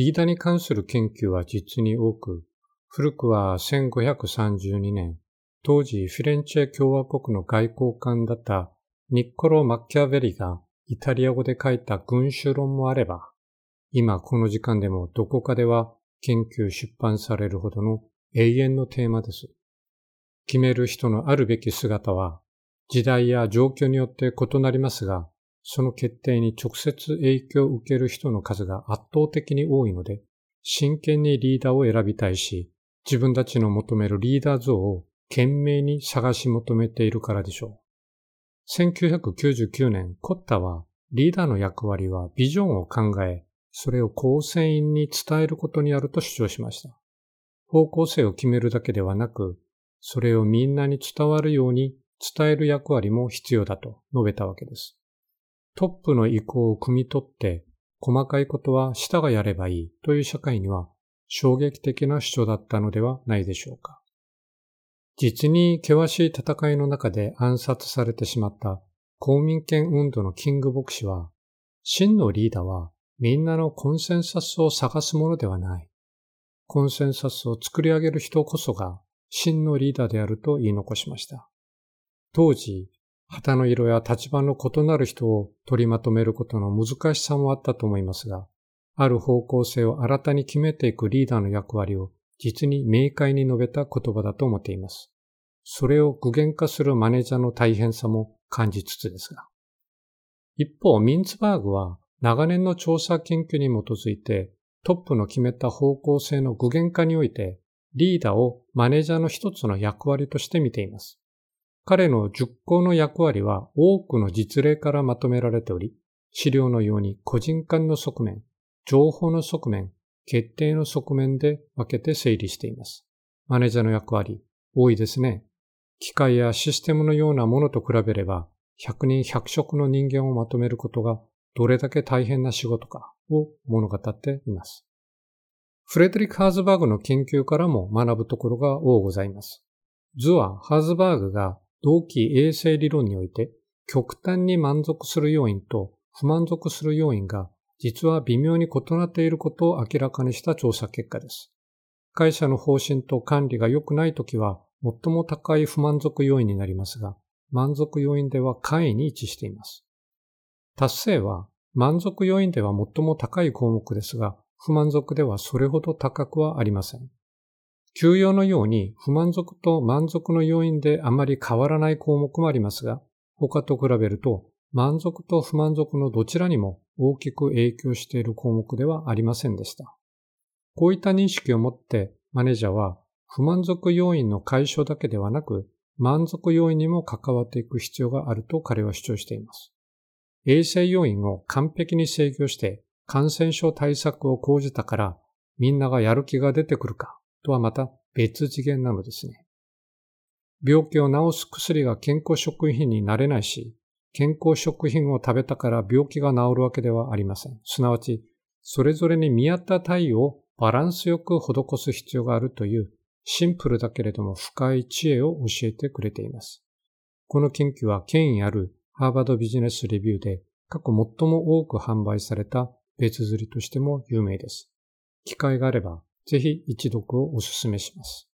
リーダーに関する研究は実に多く、古くは1532年、当時フィレンチェ共和国の外交官だったニッコロ・マッキャベリがイタリア語で書いた群衆論もあれば、今この時間でもどこかでは研究出版されるほどの永遠のテーマです。決める人のあるべき姿は時代や状況によって異なりますが、その決定に直接影響を受ける人の数が圧倒的に多いので、真剣にリーダーを選びたいし、自分たちの求めるリーダー像を懸命に探し求めているからでしょう。1999年、コッタはリーダーの役割はビジョンを考え、それを構成員に伝えることにあると主張しました。方向性を決めるだけではなく、それをみんなに伝わるように伝える役割も必要だと述べたわけです。トップの意向を汲み取って、細かいことは下がやればいいという社会には衝撃的な主張だったのではないでしょうか。実に険しい戦いの中で暗殺されてしまった公民権運動のキング牧師は、真のリーダーはみんなのコンセンサスを探すものではない。コンセンサスを作り上げる人こそが真のリーダーであると言い残しました。当時、旗の色や立場の異なる人を取りまとめることの難しさもあったと思いますが、ある方向性を新たに決めていくリーダーの役割を実に明快に述べた言葉だと思っています。それを具現化するマネージャーの大変さも感じつつですが。一方、ミンツバーグは長年の調査研究に基づいてトップの決めた方向性の具現化においてリーダーをマネージャーの一つの役割として見ています。彼の熟考の役割は多くの実例からまとめられており、資料のように個人間の側面、情報の側面、決定の側面で分けて整理しています。マネージャーの役割、多いですね。機械やシステムのようなものと比べれば、100人100色の人間をまとめることがどれだけ大変な仕事かを物語っています。フレデリック・ハーズバーグの研究からも学ぶところが多ございます。図はハーズバーグが同期衛生理論において極端に満足する要因と不満足する要因が実は微妙に異なっていることを明らかにした調査結果です。会社の方針と管理が良くないときは最も高い不満足要因になりますが、満足要因では下位に位置しています。達成は満足要因では最も高い項目ですが、不満足ではそれほど高くはありません。休養のように不満足と満足の要因であまり変わらない項目もありますが、他と比べると満足と不満足のどちらにも大きく影響している項目ではありませんでした。こういった認識を持ってマネージャーは不満足要因の解消だけではなく満足要因にも関わっていく必要があると彼は主張しています。衛生要因を完璧に制御して感染症対策を講じたからみんながやる気が出てくるかとはまた別次元なのですね。病気を治す薬が健康食品になれないし、健康食品を食べたから病気が治るわけではありません。すなわち、それぞれに見合った対応をバランスよく施す必要があるというシンプルだけれども深い知恵を教えてくれています。この研究は権威あるハーバードビジネスレビューで過去最も多く販売された別釣りとしても有名です。機会があればぜひ一読をお勧めします。